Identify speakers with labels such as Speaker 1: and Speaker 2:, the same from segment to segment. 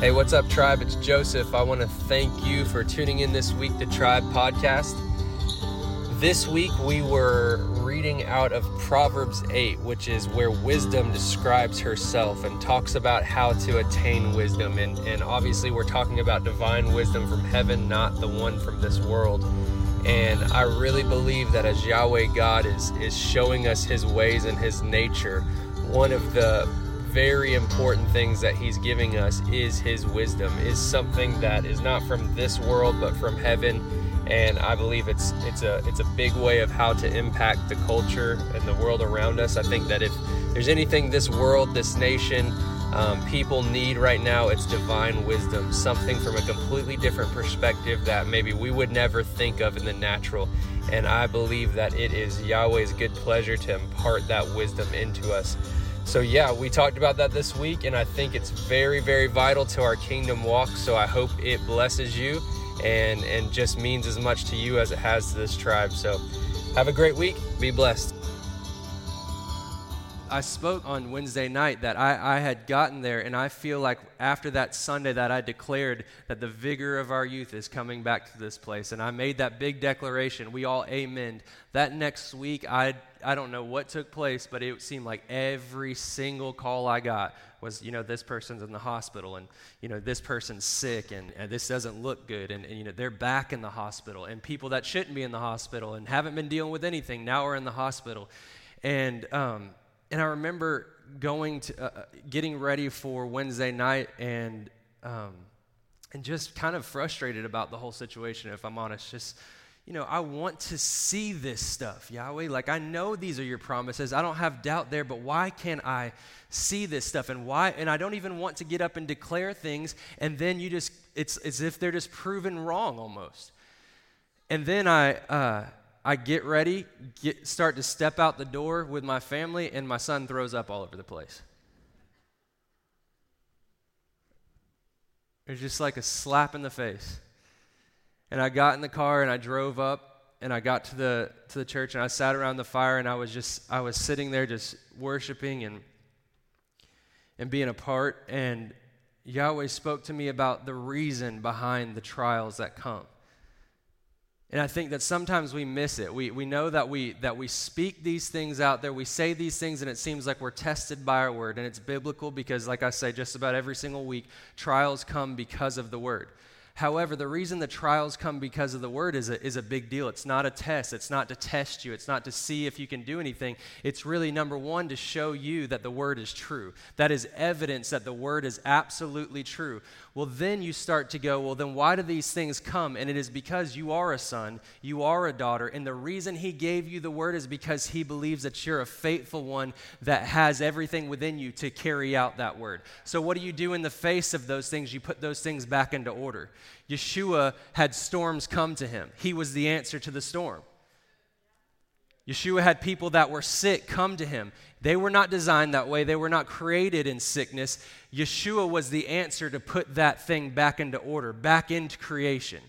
Speaker 1: Hey, what's up, Tribe? It's Joseph. I want to thank you for tuning in this week to Tribe Podcast. This week we were reading out of Proverbs 8, which is where wisdom describes herself and talks about how to attain wisdom. And, and obviously, we're talking about divine wisdom from heaven, not the one from this world. And I really believe that as Yahweh God is, is showing us his ways and his nature, one of the very important things that he's giving us is his wisdom is something that is not from this world but from heaven and I believe it's it's a it's a big way of how to impact the culture and the world around us. I think that if there's anything this world, this nation, um, people need right now, it's divine wisdom, something from a completely different perspective that maybe we would never think of in the natural. And I believe that it is Yahweh's good pleasure to impart that wisdom into us. So, yeah, we talked about that this week, and I think it's very, very vital to our kingdom walk. So, I hope it blesses you and, and just means as much to you as it has to this tribe. So, have a great week. Be blessed. I spoke on Wednesday night that I, I had gotten there, and I feel like after that Sunday that I declared that the vigor of our youth is coming back to this place, and I made that big declaration. We all amened. That next week, I I don't know what took place, but it seemed like every single call I got was, you know, this person's in the hospital, and you know, this person's sick, and, and this doesn't look good, and, and you know, they're back in the hospital, and people that shouldn't be in the hospital and haven't been dealing with anything now are in the hospital, and um, and I remember going to, uh, uh, getting ready for Wednesday night and, um, and just kind of frustrated about the whole situation, if I'm honest. Just, you know, I want to see this stuff, Yahweh. Like, I know these are your promises. I don't have doubt there, but why can't I see this stuff? And why? And I don't even want to get up and declare things, and then you just, it's as if they're just proven wrong almost. And then I, uh, I get ready, get, start to step out the door with my family, and my son throws up all over the place. It was just like a slap in the face. And I got in the car and I drove up and I got to the to the church and I sat around the fire and I was just I was sitting there just worshiping and and being a part and Yahweh spoke to me about the reason behind the trials that come. And I think that sometimes we miss it. We, we know that we, that we speak these things out there, we say these things, and it seems like we're tested by our word. And it's biblical because, like I say, just about every single week, trials come because of the word. However, the reason the trials come because of the word is a, is a big deal. It's not a test. It's not to test you. It's not to see if you can do anything. It's really, number one, to show you that the word is true. That is evidence that the word is absolutely true. Well, then you start to go, well, then why do these things come? And it is because you are a son, you are a daughter. And the reason he gave you the word is because he believes that you're a faithful one that has everything within you to carry out that word. So, what do you do in the face of those things? You put those things back into order. Yeshua had storms come to him, he was the answer to the storm. Yeshua had people that were sick come to him. They were not designed that way. They were not created in sickness. Yeshua was the answer to put that thing back into order, back into creation.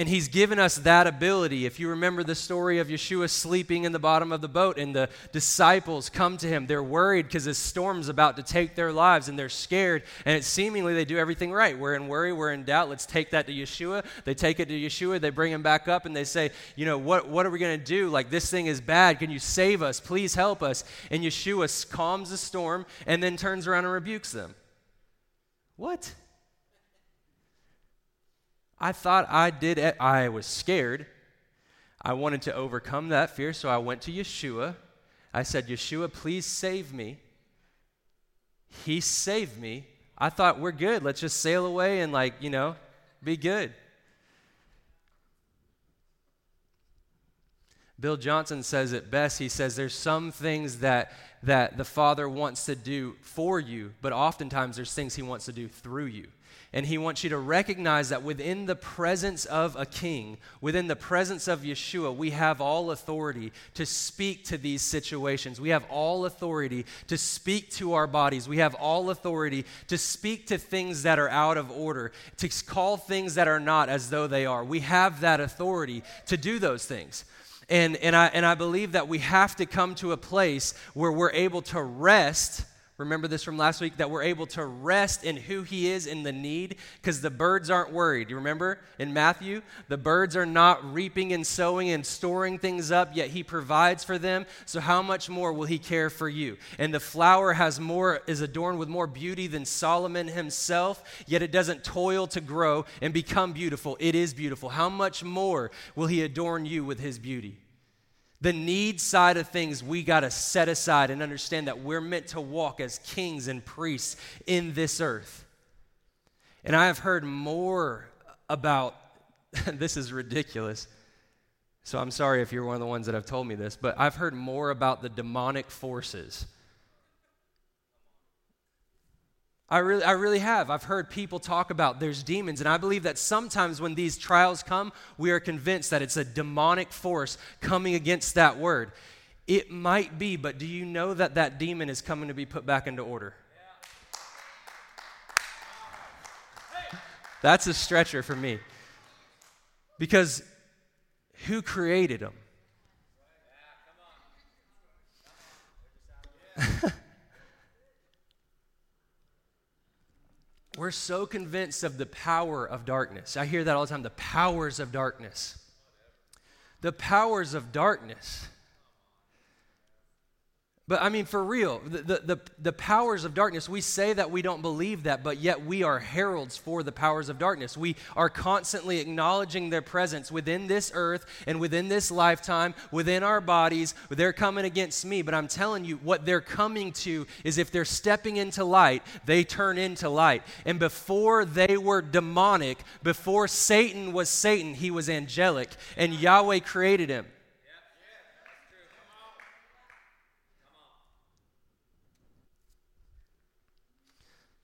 Speaker 1: And he's given us that ability. If you remember the story of Yeshua sleeping in the bottom of the boat and the disciples come to him, they're worried because the storm's about to take their lives and they're scared. And it's seemingly they do everything right. We're in worry, we're in doubt. Let's take that to Yeshua. They take it to Yeshua, they bring him back up and they say, You know, what, what are we going to do? Like, this thing is bad. Can you save us? Please help us. And Yeshua calms the storm and then turns around and rebukes them. What? I thought I did. I was scared. I wanted to overcome that fear, so I went to Yeshua. I said, Yeshua, please save me. He saved me. I thought, we're good. Let's just sail away and, like, you know, be good. Bill Johnson says it best. He says there's some things that, that the Father wants to do for you, but oftentimes there's things he wants to do through you. And he wants you to recognize that within the presence of a king, within the presence of Yeshua, we have all authority to speak to these situations. We have all authority to speak to our bodies. We have all authority to speak to things that are out of order, to call things that are not as though they are. We have that authority to do those things. And, and, I, and I believe that we have to come to a place where we're able to rest Remember this from last week that we're able to rest in who He is in the need because the birds aren't worried. You remember in Matthew? The birds are not reaping and sowing and storing things up, yet He provides for them. So, how much more will He care for you? And the flower has more, is adorned with more beauty than Solomon himself, yet it doesn't toil to grow and become beautiful. It is beautiful. How much more will He adorn you with His beauty? The need side of things we got to set aside and understand that we're meant to walk as kings and priests in this earth. And I have heard more about this is ridiculous. So I'm sorry if you're one of the ones that have told me this, but I've heard more about the demonic forces I really, I really have. I've heard people talk about there's demons, and I believe that sometimes when these trials come, we are convinced that it's a demonic force coming against that word. It might be, but do you know that that demon is coming to be put back into order? That's a stretcher for me. Because who created them? We're so convinced of the power of darkness. I hear that all the time the powers of darkness. The powers of darkness. But I mean, for real, the, the, the, the, powers of darkness, we say that we don't believe that, but yet we are heralds for the powers of darkness. We are constantly acknowledging their presence within this earth and within this lifetime, within our bodies. They're coming against me, but I'm telling you, what they're coming to is if they're stepping into light, they turn into light. And before they were demonic, before Satan was Satan, he was angelic, and Yahweh created him.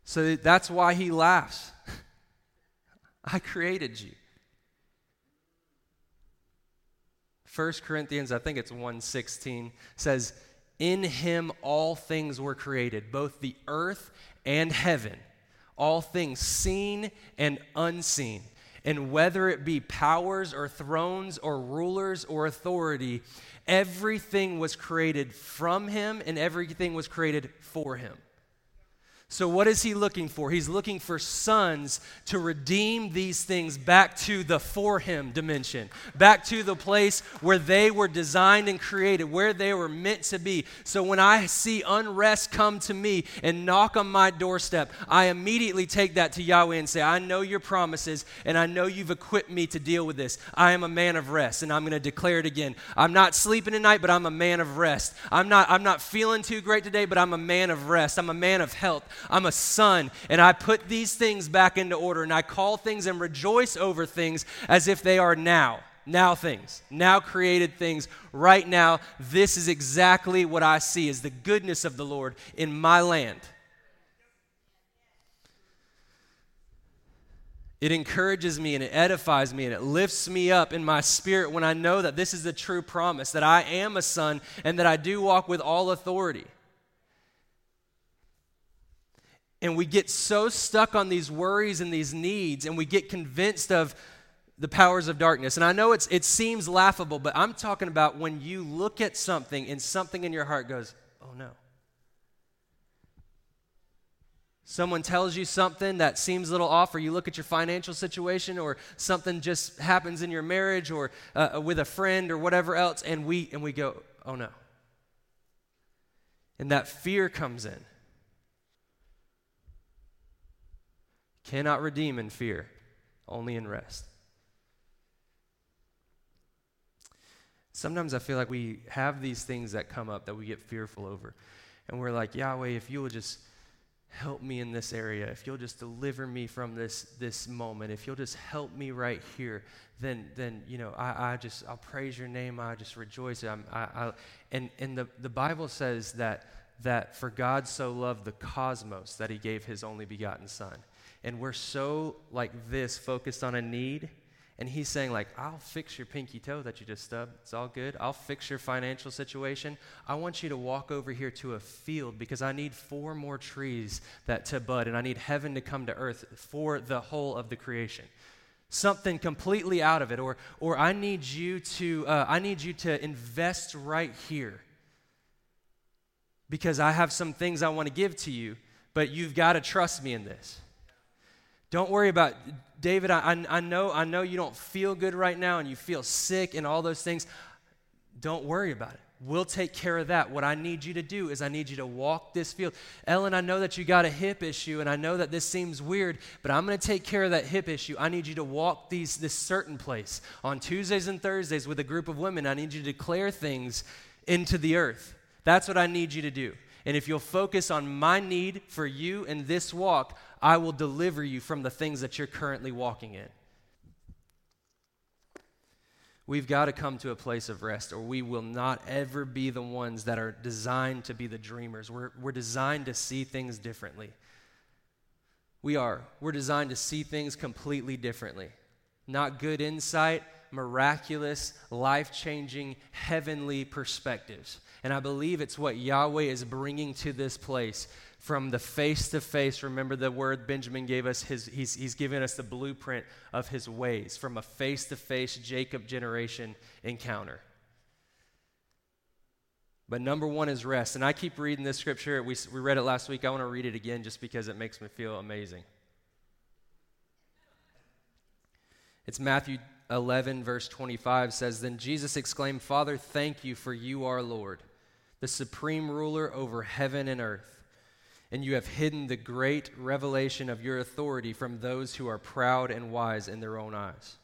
Speaker 1: So that's why he laughs. I created you. 1 Corinthians, I think it's 116, says, In him all things were created, both the earth and heaven, all things seen and unseen. And whether it be powers or thrones or rulers or authority, everything was created from him and everything was created for him. So, what is he looking for? He's looking for sons to redeem these things back to the for him dimension, back to the place where they were designed and created, where they were meant to be. So, when I see unrest come to me and knock on my doorstep, I immediately take that to Yahweh and say, I know your promises, and I know you've equipped me to deal with this. I am a man of rest, and I'm going to declare it again. I'm not sleeping tonight, but I'm a man of rest. I'm not, I'm not feeling too great today, but I'm a man of rest. I'm a man of health. I'm a son, and I put these things back into order, and I call things and rejoice over things as if they are now. Now things, now created things, right now. This is exactly what I see is the goodness of the Lord in my land. It encourages me and it edifies me and it lifts me up in my spirit when I know that this is the true promise that I am a son and that I do walk with all authority. And we get so stuck on these worries and these needs, and we get convinced of the powers of darkness. And I know it's, it seems laughable, but I'm talking about when you look at something and something in your heart goes, oh no. Someone tells you something that seems a little off, or you look at your financial situation, or something just happens in your marriage, or uh, with a friend, or whatever else, and we and we go, "Oh no!" And that fear comes in. Cannot redeem in fear, only in rest. Sometimes I feel like we have these things that come up that we get fearful over. And we're like, Yahweh, if you will just help me in this area, if you'll just deliver me from this, this moment, if you'll just help me right here, then, then you know, I, I just, I'll praise your name. I just rejoice. I'm, I, I, and and the, the Bible says that, that for God so loved the cosmos that he gave his only begotten son and we're so like this focused on a need and he's saying like i'll fix your pinky toe that you just stubbed. It's all good. I'll fix your financial situation. I want you to walk over here to a field because i need four more trees that to bud and i need heaven to come to earth for the whole of the creation. Something completely out of it or or i need you to uh, i need you to invest right here because I have some things I want to give to you, but you've got to trust me in this. Don't worry about David. I, I, know, I know you don't feel good right now and you feel sick and all those things. Don't worry about it. We'll take care of that. What I need you to do is I need you to walk this field. Ellen, I know that you got a hip issue and I know that this seems weird, but I'm going to take care of that hip issue. I need you to walk these this certain place on Tuesdays and Thursdays with a group of women. I need you to declare things into the earth. That's what I need you to do. And if you'll focus on my need for you in this walk, I will deliver you from the things that you're currently walking in. We've got to come to a place of rest, or we will not ever be the ones that are designed to be the dreamers. We're, we're designed to see things differently. We are. We're designed to see things completely differently. Not good insight, miraculous, life changing, heavenly perspectives. And I believe it's what Yahweh is bringing to this place from the face to face. Remember the word Benjamin gave us, his, he's, he's given us the blueprint of his ways from a face to face Jacob generation encounter. But number one is rest. And I keep reading this scripture. We, we read it last week. I want to read it again just because it makes me feel amazing. It's Matthew 11, verse 25 says, Then Jesus exclaimed, Father, thank you for you are Lord, the supreme ruler over heaven and earth and you have hidden the great revelation of your authority from those who are proud and wise in their own eyes.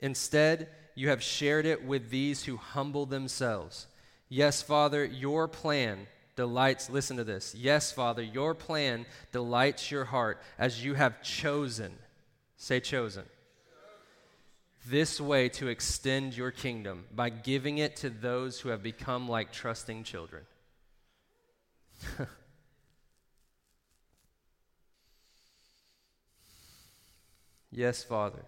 Speaker 1: Instead, you have shared it with these who humble themselves. Yes, Father, your plan delights, listen to this. Yes, Father, your plan delights your heart as you have chosen, say chosen, this way to extend your kingdom by giving it to those who have become like trusting children. Yes, Father,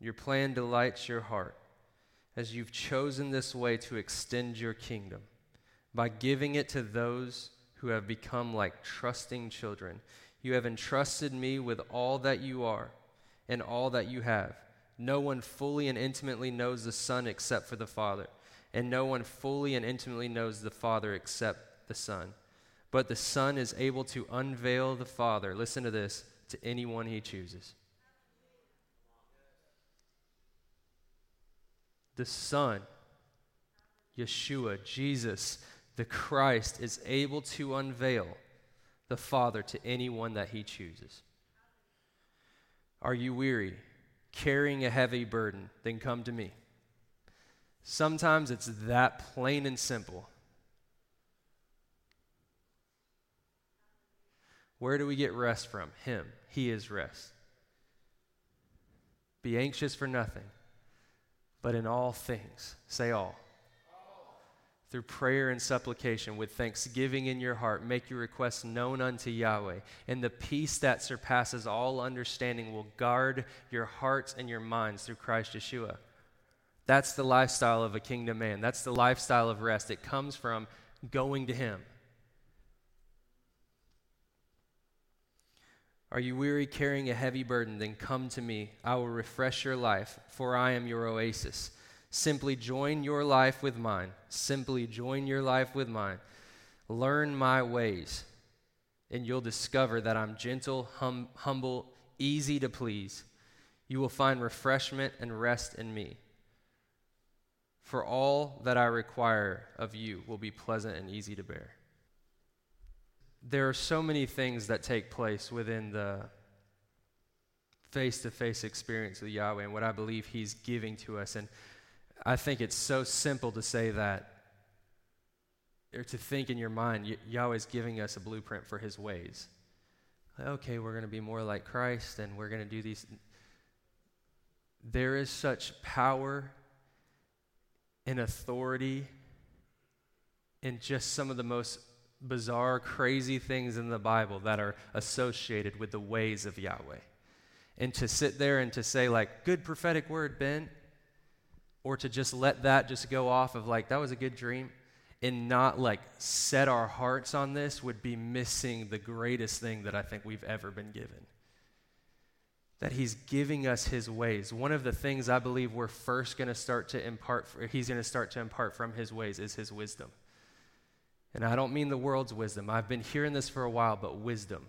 Speaker 1: your plan delights your heart as you've chosen this way to extend your kingdom by giving it to those who have become like trusting children. You have entrusted me with all that you are and all that you have. No one fully and intimately knows the Son except for the Father, and no one fully and intimately knows the Father except the Son. But the Son is able to unveil the Father, listen to this, to anyone he chooses. The Son, Yeshua, Jesus, the Christ, is able to unveil the Father to anyone that he chooses. Are you weary, carrying a heavy burden? Then come to me. Sometimes it's that plain and simple. Where do we get rest from? Him. He is rest. Be anxious for nothing but in all things, say all. Through prayer and supplication, with thanksgiving in your heart, make your requests known unto Yahweh. And the peace that surpasses all understanding will guard your hearts and your minds through Christ Yeshua. That's the lifestyle of a kingdom man. That's the lifestyle of rest. It comes from going to Him. Are you weary carrying a heavy burden? Then come to me. I will refresh your life, for I am your oasis. Simply join your life with mine. Simply join your life with mine. Learn my ways, and you'll discover that I'm gentle, hum- humble, easy to please. You will find refreshment and rest in me. For all that I require of you will be pleasant and easy to bear there are so many things that take place within the face to face experience with Yahweh and what I believe He's giving to us. And I think it's so simple to say that, or to think in your mind, Yahweh's giving us a blueprint for His ways. Okay, we're going to be more like Christ and we're going to do these. There is such power and authority in just some of the most bizarre, crazy things in the Bible that are associated with the ways of Yahweh. And to sit there and to say, like, good prophetic word, Ben, or to just let that just go off of, like, that was a good dream, and not, like, set our hearts on this would be missing the greatest thing that I think we've ever been given. That he's giving us his ways. One of the things I believe we're first going to start to impart, he's going to start to impart from his ways is his wisdom. And I don't mean the world's wisdom. I've been hearing this for a while, but wisdom.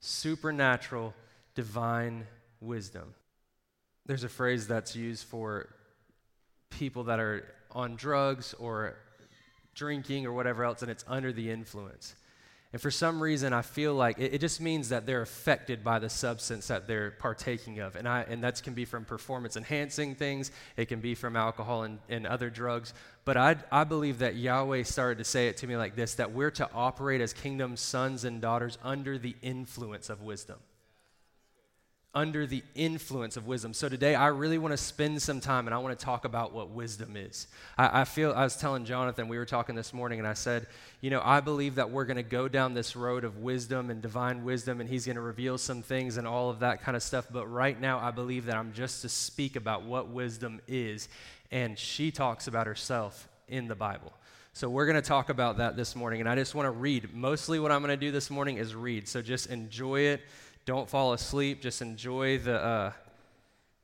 Speaker 1: Supernatural, divine wisdom. There's a phrase that's used for people that are on drugs or drinking or whatever else, and it's under the influence. And for some reason, I feel like it, it, just means that they're affected by the substance that they're partaking of. And, I, and that can be from performance enhancing things, it can be from alcohol and, and other drugs. But I, I believe that Yahweh started to say it to me like this that we're to operate as kingdom sons and daughters under the influence of wisdom under the influence of wisdom. So today, I really want to spend some time and I want to talk about what wisdom is. I, I, feel, I was telling Jonathan, we were talking this morning, and I said, you know, I believe that we're going to go down this road of wisdom and divine wisdom, and he's going to reveal some things and all of that kind of stuff. But right now, I believe that I'm just to speak about what wisdom is. And she talks about herself in the Bible. So we're going to talk about that this morning. And I just want to read. Mostly what I'm going to do this morning is read. So just enjoy it don't fall asleep. Just enjoy the, uh,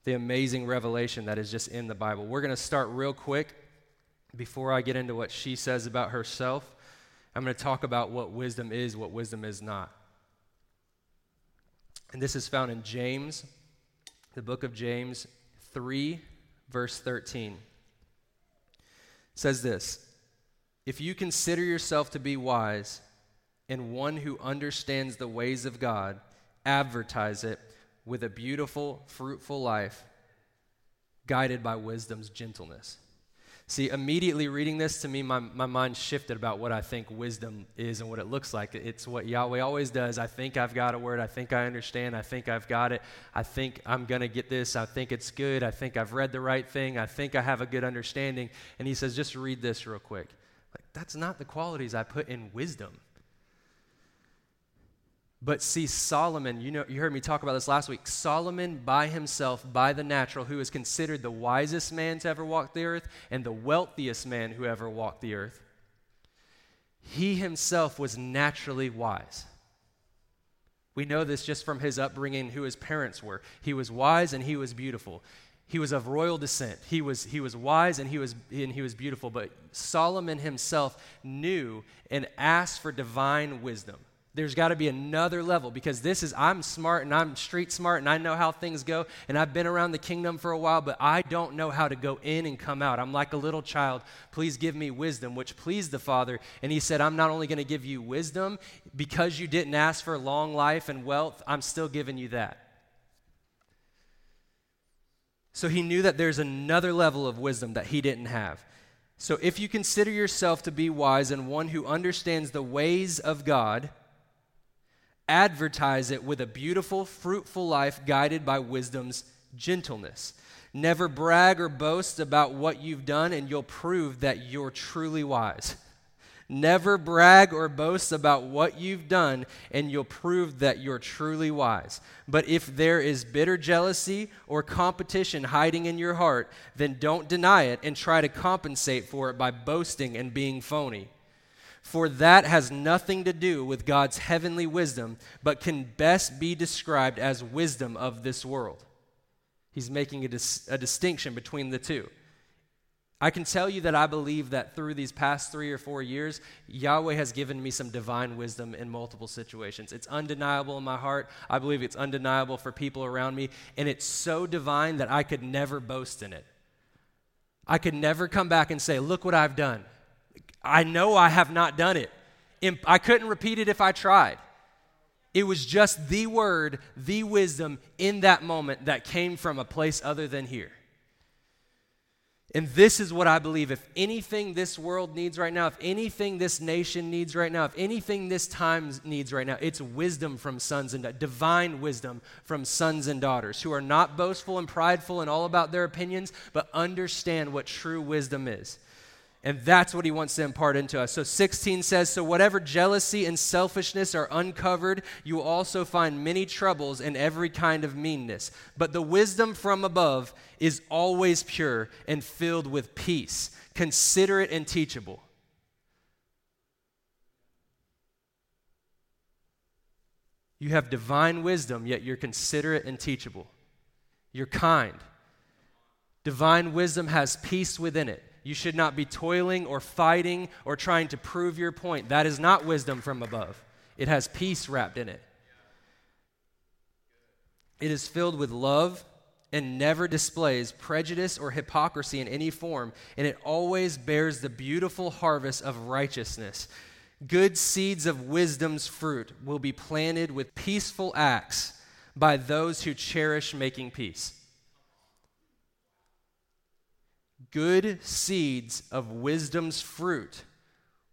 Speaker 1: the amazing revelation that is just in the Bible. We're going to start real quick before I get into what she says about herself. I'm going to talk about what wisdom is, what wisdom is not. And this is found in James, the book of James 3, verse 13. It says this If you consider yourself to be wise and one who understands the ways of God, advertise it with a beautiful, fruitful life guided by wisdom's gentleness. See, immediately reading this to me, my, my mind shifted about what I think wisdom is and what it looks like. It's what Yahweh always does. I think I've got a word. I think I understand. I think I've got it. I think I'm going to get this. I think it's good. I think I've read the right thing. I think I have a good understanding. And he says, just read this real quick. Like, that's not the qualities I put in wisdom. But see, Solomon, you know, you heard me talk about this last week. Solomon, by himself, by the natural, who is considered the wisest man to ever walk the earth and the wealthiest man who ever walked the earth, he himself was naturally wise. We know this just from his upbringing, who his parents were. He was wise and he was beautiful. He was of royal descent. He was, he was wise and he was, and he was beautiful. But Solomon himself knew and asked for divine wisdom there's got to be another level because this is I'm smart and I'm street smart and I know how things go and I've been around the kingdom for a while, but I don't know how to go in and come out. I'm like a little child. Please give me wisdom, which pleased the Father. And he said, I'm not only going to give you wisdom because you didn't ask for long life and wealth, I'm still giving you that. So he knew that there's another level of wisdom that he didn't have. So if you consider yourself to be wise and one who understands the ways of God, advertise it with a beautiful, fruitful life guided by wisdom's gentleness. Never brag or boast about what you've done, and you'll prove that you're truly wise. Never brag or boast about what you've done, and you'll prove that you're truly wise. But if there is bitter jealousy or competition hiding in your heart, then don't deny it and try to compensate for it by boasting and being phony for that has nothing to do with God's heavenly wisdom, but can best be described as wisdom of this world. He's making a, dis- a, distinction between the two. I can tell you that I believe that through these past three or four years, Yahweh has given me some divine wisdom in multiple situations. It's undeniable in my heart. I believe it's undeniable for people around me. And it's so divine that I could never boast in it. I could never come back and say, Look what I've done. I know I have not done it. I couldn't repeat it if I tried. It was just the word, the wisdom in that moment that came from a place other than here. And this is what I believe. If anything this world needs right now, if anything this nation needs right now, if anything this time needs right now, it's wisdom from sons and divine wisdom from sons and daughters who are not boastful and prideful and all about their opinions, but understand what true wisdom is. And that's what he wants to impart into us. So 16 says, So whatever jealousy and selfishness are uncovered, you also find many troubles and every kind of meanness. But the wisdom from above is always pure and filled with peace, considerate and teachable. You have divine wisdom, yet you're considerate and teachable. You're kind. Divine wisdom has peace within it You should not be toiling or fighting or trying to prove your point. That is not wisdom from above. It has peace wrapped in it. It is filled with love and never displays prejudice or hypocrisy in any form, and it always bears the beautiful harvest of righteousness. Good seeds of wisdom's fruit will be planted with peaceful acts by those who cherish making peace. Good seeds of wisdom's fruit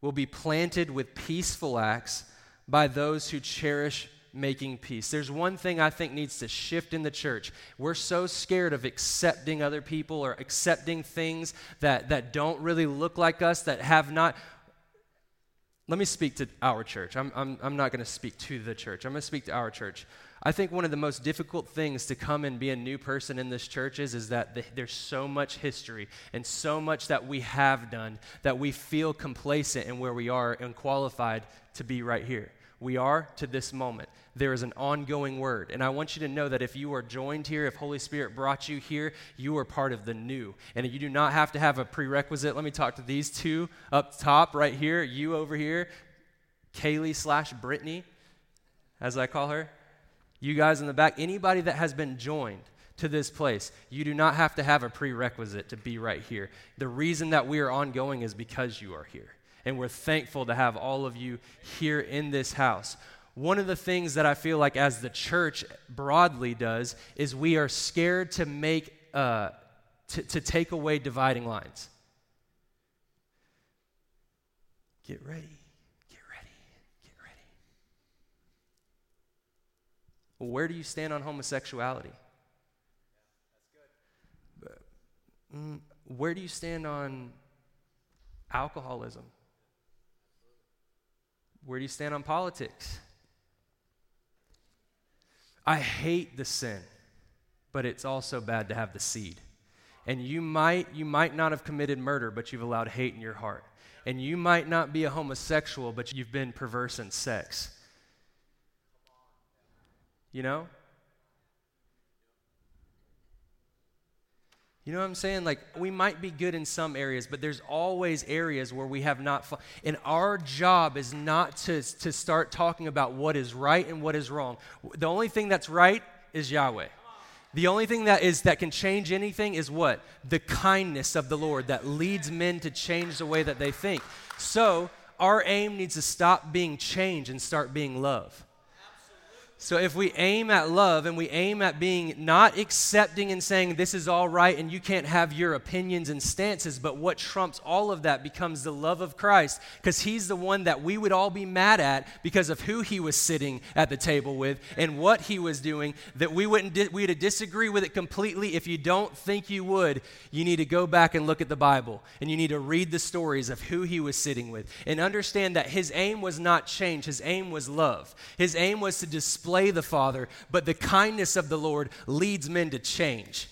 Speaker 1: will be planted with peaceful acts by those who cherish making peace. There's one thing I think needs to shift in the church. We're so scared of accepting other people or accepting things that, that don't really look like us, that have not. Let me speak to our church. I'm, I'm, I'm not going to speak to the church, I'm going to speak to our church. I think one of the most difficult things to come and be a new person in this church is, is that the, there's so much history and so much that we have done that we feel complacent in where we are and qualified to be right here. We are to this moment. There is an ongoing word. And I want you to know that if you are joined here, if Holy Spirit brought you here, you are part of the new. And you do not have to have a prerequisite. Let me talk to these two up top right here, you over here, Kaylee slash Brittany, as I call her. You guys in the back, anybody that has been joined to this place, you do not have to have a prerequisite to be right here. The reason that we are ongoing is because you are here and we're thankful to have all of you here in this house. One of the things that I feel like, as the church broadly does, is we are scared to make, uh, to, to take away dividing lines. Get ready, get ready, get ready. Well, where do you stand on homosexuality? Mm, where do you stand on alcoholism? Where do you stand on politics? I hate the sin, but it's also bad to have the seed. And you might you might not have committed murder, but you've allowed hate in your heart. And you might not be a homosexual, but you've been perverse in sex. You know? You know what I'm saying? Like, we might be good in some areas, but there's always areas where we have not. And our job is not to, to start talking about what is right and what is wrong. The only thing that's right is Yahweh. The only thing that is that can change anything is what? The kindness of the Lord that leads men to change the way that they think. So, our aim needs to stop being change and start being love. So if we aim at love and we aim at being not accepting and saying this is all right and you can't have your opinions and stances, but what trumps all of that becomes the love of Christ because he's the one that we would all be mad at because of who he was sitting at the table with and what he was doing that we wouldn't di- we'd disagree with it completely. If you don't think you would, you need to go back and look at the Bible and you need to read the stories of who he was sitting with and understand that his aim was not change, his aim was love. His aim was to display display the Father, but the kindness of the Lord leads men to change.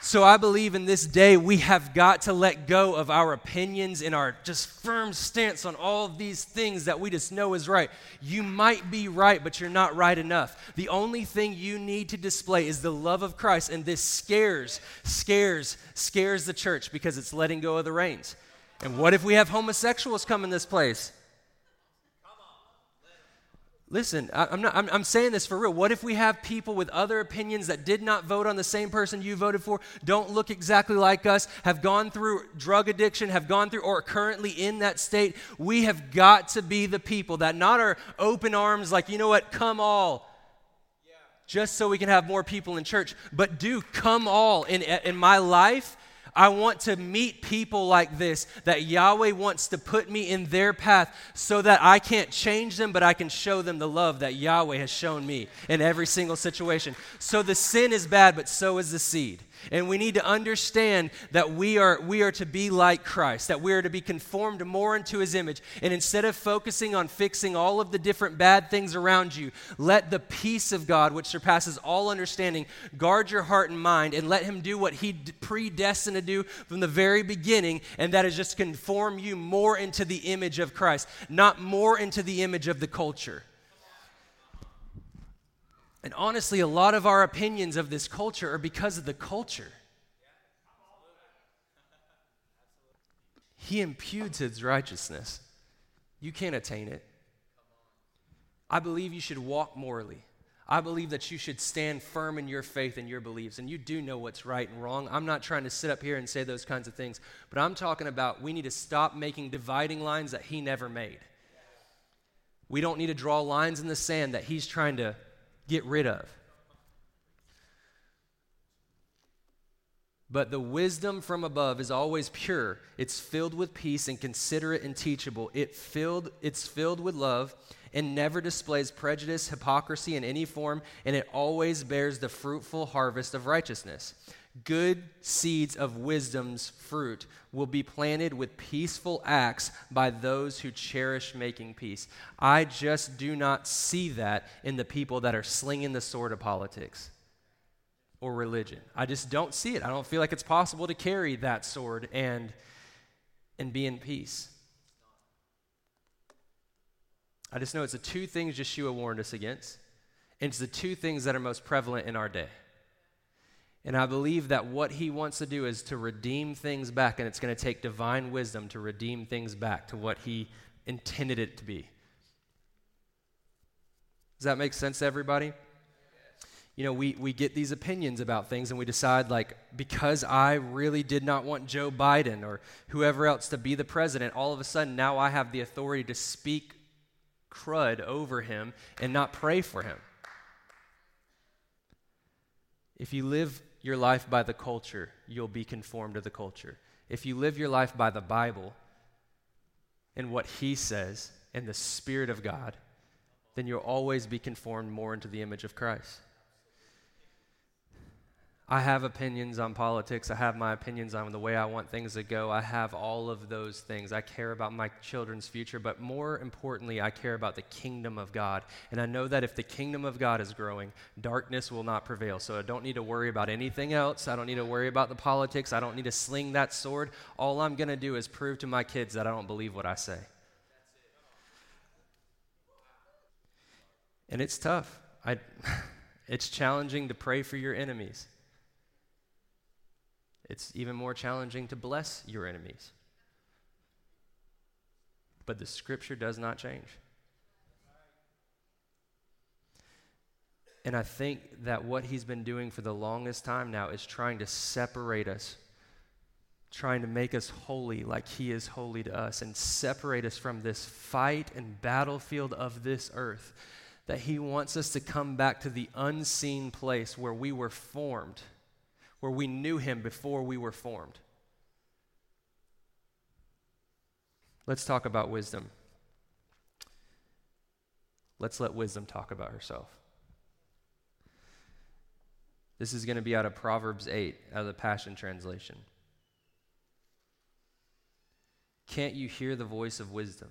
Speaker 1: So I believe in this day we have got to let go of our opinions and our just firm stance on all of these things that we just know is right. You might be right, but you're not right enough. The only thing you need to display is the love of Christ, and this scares, scares, scares the church because it's letting go of the reins. And what if we have homosexuals come in this place? Listen, I, am not, I'm, I'm saying this for real. What if we have people with other opinions that did not vote on the same person you voted for, don't look exactly like us, have gone through drug addiction, have gone through, or are currently in that state? We have got to be the people that not are open arms, like, you know what, come all, just so we can have more people in church, but do come all. In, in my life, I want to meet people like this, that Yahweh wants to put me in their path so that I can't change them, but I can show them the love that Yahweh has shown me in every single situation. So the sin is bad, but so is the seed. And we need to understand that we are, we are to be like Christ, that we are to be conformed more into his image. And instead of focusing on fixing all of the different bad things around you, let the peace of God, which surpasses all understanding, guard your heart and mind, and let him do what he predestined to do from the very beginning, and that is just conform you more into the image of Christ, not more into the image of the culture. And honestly, a lot of our opinions of this culture are because of the culture. He imputes his righteousness. You can't attain it. I believe you should walk morally. I believe that you should stand firm in your faith and your beliefs, and you do know what's right and wrong. I'm not trying to sit up here and say those kinds of things, but I'm talking about we need to stop making dividing lines that He never made. We don't need to draw lines in the sand that He's trying to get rid of. But the wisdom from above is always pure. It's filled with peace and considerate and teachable. It filled, it's filled with love and never displays prejudice, hypocrisy in any form, and it always bears the fruitful harvest of righteousness. Good seeds of wisdom's fruit will be planted with peaceful acts by those who cherish making peace. I just do not see that in the people that are slinging the sword of politics or religion. I just don't see it. I don't feel like it's possible to carry that sword and and be in peace. I just know it's the two things Yeshua warned us against, and it's the two things that are most prevalent in our day. And I believe that what he wants to do is to redeem things back, and it's going to take divine wisdom to redeem things back to what he intended it to be. Does that make sense to everybody? you know, we, we get these opinions about things and we decide, like, because I really did not want Joe Biden or whoever else to be the president, all of a sudden now I have the authority to speak crud over him and not pray for him. If you live your life by the culture, you'll be conformed to the culture. If you live your life by the Bible and what He says and the Spirit of God, then you'll always be conformed more into the image of Christ. I have opinions on politics. I have my opinions on the way I want things to go. I have all of those things. I care about my children's future, but more importantly, I care about the kingdom of God. And I know that if the kingdom of God is growing, darkness will not prevail. So I don't need to worry about anything else. I don't need to worry about the politics. I don't need to sling that sword. All I'm going to do is prove to my kids that I don't believe what I say. And it's tough. I, it's challenging to pray for your enemies. It's even more challenging to bless your enemies. But the scripture does not change. And I think that what he's been doing for the longest time now is trying to separate us, trying to make us holy like he is holy to us, and separate us from this fight and battlefield of this earth. That he wants us to come back to the unseen place where we were formed where we knew him before we were formed. Let's talk about wisdom. Let's let wisdom talk about herself. This is going to be out of Proverbs 8, out of the Passion Translation. Can't you hear the voice of wisdom?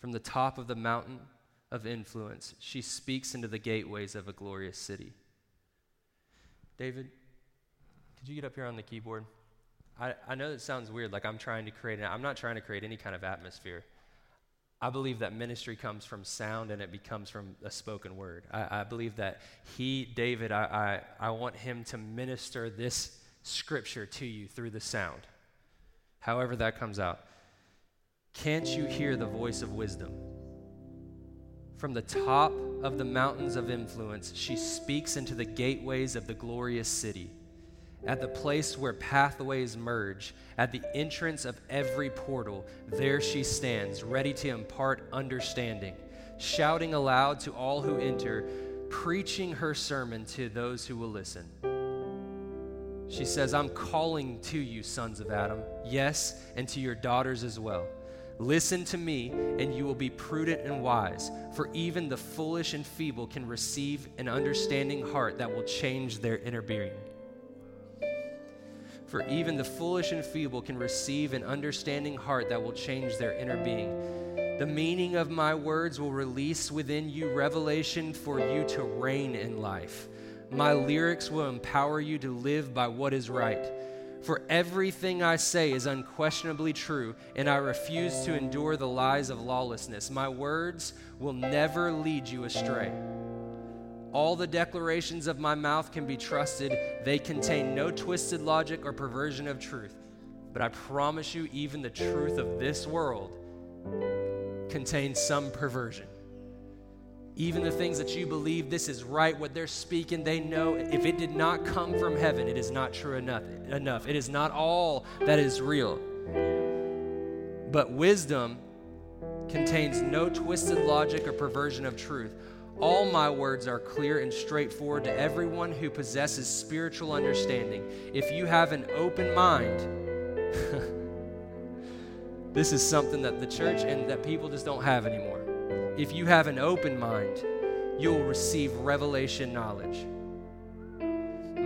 Speaker 1: From the top of the mountain of influence, she speaks into the gateways of a glorious city. David, could you get up here on the keyboard? I, I know it sounds weird, like I'm trying to create, an, I'm not trying to create any kind of atmosphere. I believe that ministry comes from sound and it becomes from a spoken word. I, I believe that he, David, I, I, I want him to minister this scripture to you through the sound, however that comes out. Can't you hear the voice of wisdom? From the top of the mountains of influence, she speaks into the gateways of the glorious city at the place where pathways merge, at the entrance of every portal, there she stands, ready to impart understanding, shouting aloud to all who enter, preaching her sermon to those who will listen. She says, I'm calling to you, sons of Adam, yes, and to your daughters as well. Listen to me, and you will be prudent and wise, for even the foolish and feeble can receive an understanding heart that will change their inner being. For even the foolish and feeble can receive an understanding heart that will change their inner being. The meaning of my words will release within you revelation for you to reign in life. My lyrics will empower you to live by what is right. For everything I say is unquestionably true, and I refuse to endure the lies of lawlessness. My words will never lead you astray. All the declarations of my mouth can be trusted. They contain no twisted logic or perversion of truth. But I promise you, even the truth of this world contains some perversion. Even the things that you believe this is right, what they're speaking, they know if it did not come from heaven, it is not true enough. enough. It is not all that is real. But wisdom contains no twisted logic or perversion of truth. All my words are clear and straightforward to everyone who possesses spiritual understanding. If you have an open mind, this is something that the church and that people just don't have anymore. If you have an open mind, you will receive revelation knowledge.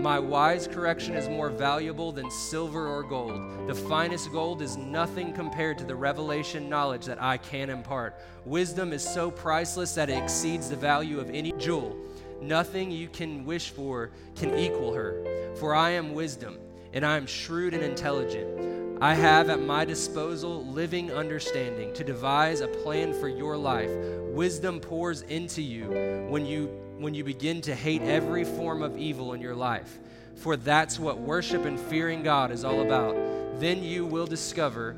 Speaker 1: My wise correction is more valuable than silver or gold. The finest gold is nothing compared to the revelation knowledge that I can impart. Wisdom is so priceless that it exceeds the value of any jewel. Nothing you can wish for can equal her. For I am wisdom, and I am shrewd and intelligent. I have at my disposal living understanding to devise a plan for your life. Wisdom pours into you when you when you begin to hate every form of evil in your life. For that's what worship and fearing God is all about. Then you will discover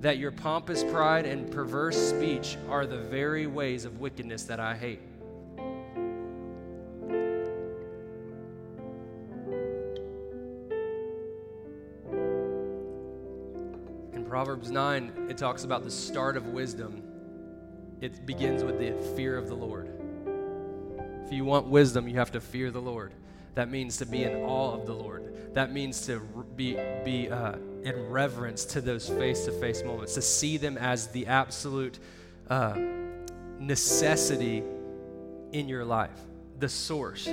Speaker 1: that your pompous pride and perverse speech are the very ways of wickedness that I hate. In Proverbs 9, it talks about the start of wisdom. It begins with the fear of the Lord. If you want wisdom, you have to fear the Lord. That means to be in awe of the Lord. That means to be, be uh, in reverence to those face to face moments, to see them as the absolute uh, necessity in your life, the source.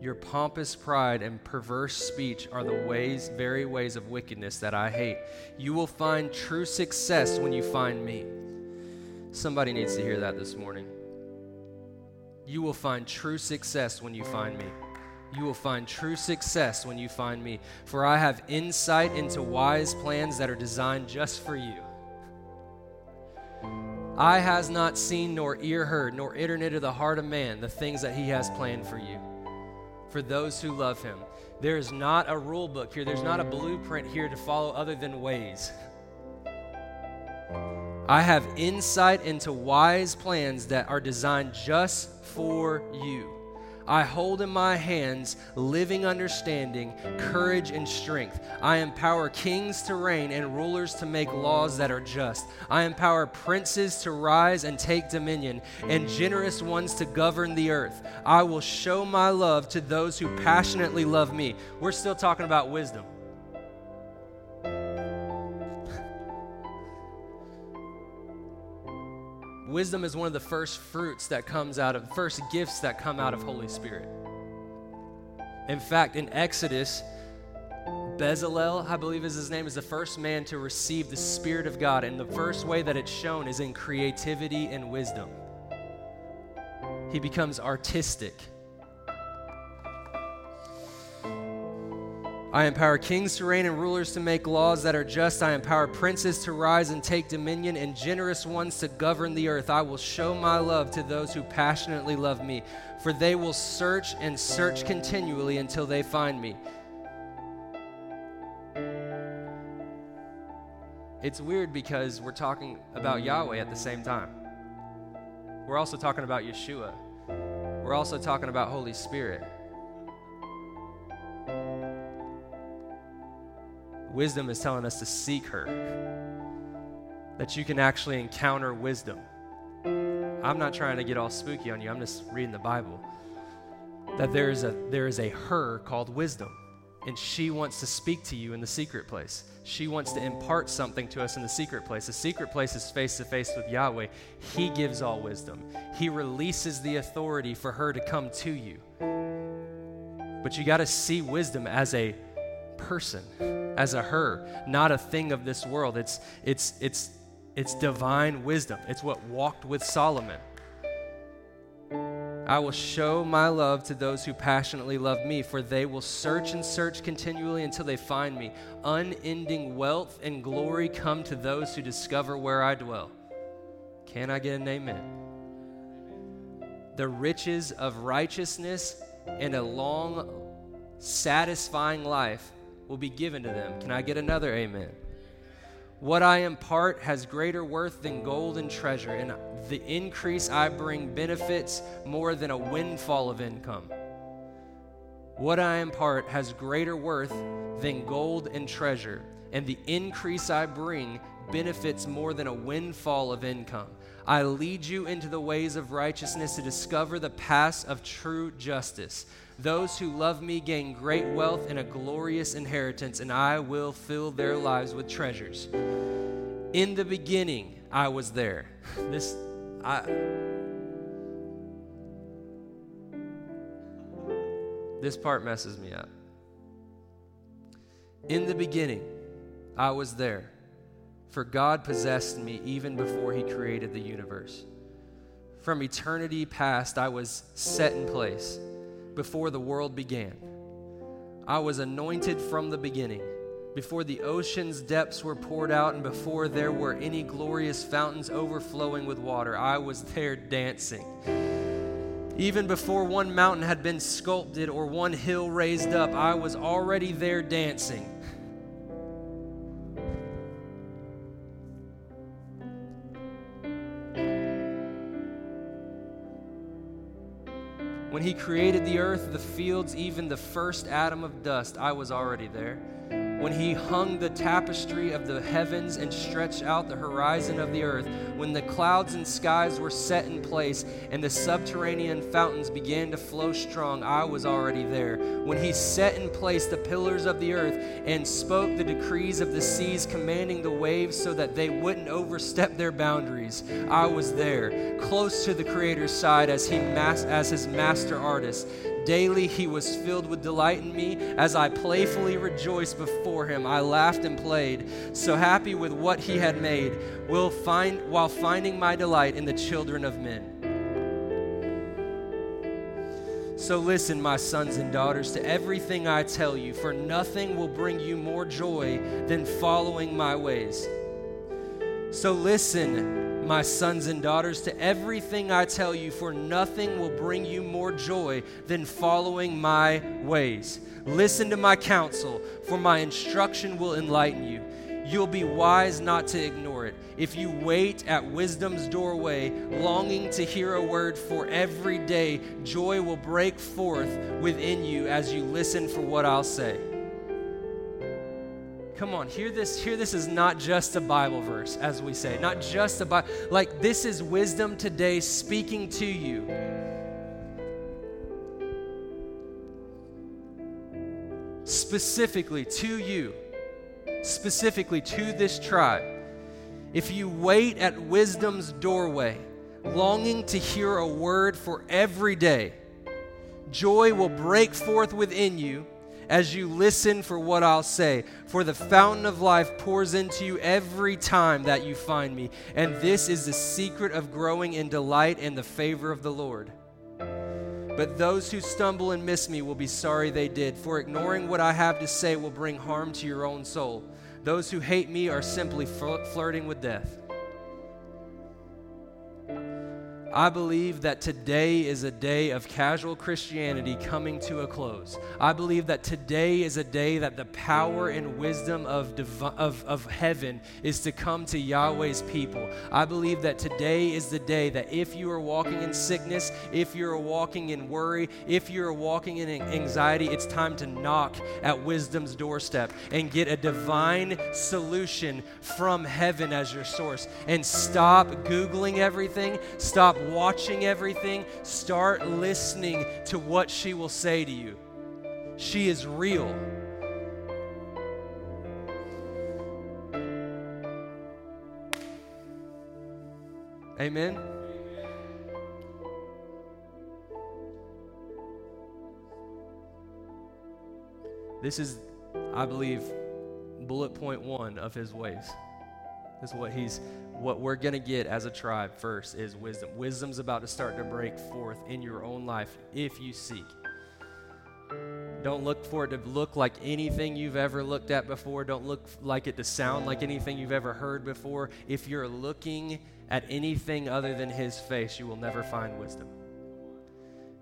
Speaker 1: Your pompous pride and perverse speech are the ways, very ways of wickedness that I hate. You will find true success when you find me. Somebody needs to hear that this morning. You will find true success when you find me. You will find true success when you find me, for I have insight into wise plans that are designed just for you. Eye has not seen, nor ear heard, nor entered into the heart of man the things that he has planned for you, for those who love him. There is not a rule book here, there's not a blueprint here to follow other than ways. I have insight into wise plans that are designed just for you. I hold in my hands living understanding, courage, and strength. I empower kings to reign and rulers to make laws that are just. I empower princes to rise and take dominion, and generous ones to govern the earth. I will show my love to those who passionately love me. We're still talking about wisdom. Wisdom is one of the first fruits that comes out of, first gifts that come out of Holy Spirit. In fact, in Exodus, Bezalel, I believe is his name, is the first man to receive the Spirit of God. And the first way that it's shown is in creativity and wisdom. He becomes artistic. I empower kings to reign and rulers to make laws that are just. I empower princes to rise and take dominion and generous ones to govern the earth. I will show my love to those who passionately love me, for they will search and search continually until they find me. It's weird because we're talking about Yahweh at the same time. We're also talking about Yeshua. We're also talking about Holy Spirit. Wisdom is telling us to seek her, that you can actually encounter wisdom. I'm not trying to get all spooky on you, I'm just reading the Bible. That there is a, there is a her called wisdom, and she wants to speak to you in the secret place. She wants to impart something to us in the secret place. The secret place is face to face with Yahweh. He gives all wisdom, He releases the authority for her to come to you. But you got to see wisdom as a person as a her, not a thing of this world. It's, it's, it's, it's divine wisdom. It's what walked with Solomon. I will show my love to those who passionately love me, for they will search and search continually until they find me. Unending wealth and glory come to those who discover where I dwell. Can I get an amen? The riches of righteousness and a long, satisfying life will be given to them. Can I get another amen? What I impart has greater worth than gold and treasure, and the increase I bring benefits more than a windfall of income. What I impart has greater worth than gold and treasure, and the increase I bring benefits more than a windfall of income. I lead you into the ways of righteousness to discover the paths of true justice. Those who love me gain great wealth and a glorious inheritance, and I will fill their lives with treasures. In the beginning, I was there. This, I. This part messes me up. In the beginning, I was there, for God possessed me even before He created the universe. From eternity past, I was set in place before the world began. I was anointed from the beginning, before the ocean's depths were poured out and before there were any glorious fountains overflowing with water. I was there dancing. Even before one mountain had been sculpted or one hill raised up, I was already there dancing. He created the earth, the fields, even the first atom of dust, I was already there when he hung the tapestry of the heavens and stretched out the horizon of the earth, when the clouds and skies were set in place and the subterranean fountains began to flow strong, I was already there. When he set in place the pillars of the earth and spoke the decrees of the seas, commanding the waves so that they wouldn't overstep their boundaries, I was there, close to the Creator's side as, he mas- as his master artist. Daily he was filled with delight in me as I playfully rejoiced before him. I laughed and played, so happy with what he had made, will find, while finding my delight in the children of men. So listen, my sons and daughters, to everything I tell you, for nothing will bring you more joy than following my ways. So listen, my sons and daughters, to everything I tell you, for nothing will bring you more joy than following my ways. Listen to my counsel, for my instruction will enlighten you. You'll be wise not to ignore it. If you wait at wisdom's doorway, longing to hear a word for every day, joy will break forth within you as you listen for what I'll say. Come on, hear this. Hear this is not just a Bible verse, as we say, not just a Bible. Like this is wisdom today speaking to you. Specifically to you, specifically to this tribe. If you wait at wisdom's doorway, longing to hear a word for every day, joy will break forth within you as you listen for what I'll say. For the fountain of life pours into you every time that you find me. And this is the secret of growing in delight and the favor of the Lord. But those who stumble and miss me will be sorry they did, for ignoring what I have to say will bring harm to your own soul. Those who hate me are simply flirting with death. I believe that today is a day of casual Christianity coming to a close. I believe that today is a day that the power and wisdom of, divi- of, of heaven is to come to Yahweh's people. I believe that today is the day that if you are walking in sickness, if you're walking in worry, if you're walking in anxiety, it's time to knock at wisdom's doorstep and get a divine solution from heaven as your source. And stop Googling everything, stop watching everything, start listening to what she will say to you. She is real. Amen. This is, I believe, bullet point one of his ways. Is what he's what we're going to get as a tribe first is wisdom. Wisdom's about to start to break forth in your own life if you seek. Don't look for it to look like anything you've ever looked at before. Don't look like it to sound like anything you've ever heard before. If you're looking at anything other than His face, you will never find wisdom.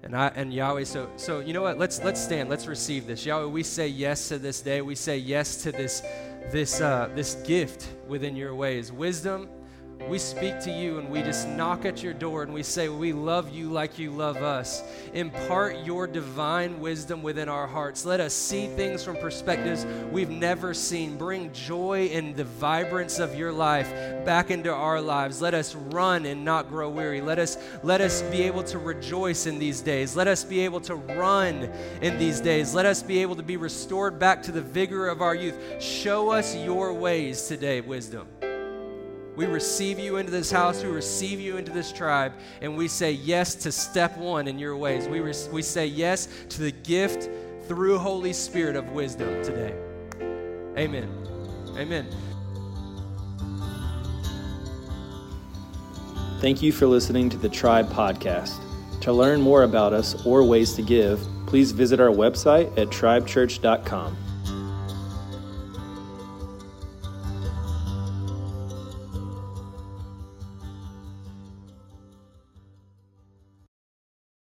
Speaker 1: And I and Yahweh, so so you know what? Let's let's stand. Let's receive this. Yahweh, we say yes to this day. We say yes to this this uh, this gift within your ways. Wisdom, we speak to you and we just knock at your door and we say, We love you like you love us. Impart your divine wisdom within our hearts. Let us see things from perspectives we've never seen. Bring joy and the vibrance of your life back into our lives. Let us run and not grow weary. Let us, let us be able to rejoice in these days. Let us be able to run in these days. Let us be able to be restored back to the vigor of our youth. Show us your ways today, wisdom. We receive you into this house, we receive you into this tribe, and we say yes to step one in your ways. We, re- we say yes to the gift through Holy Spirit of wisdom today. Amen. Amen.
Speaker 2: Thank you for listening to the Tribe Podcast. To learn more about us or ways to give, please visit our website at tribechurch.com.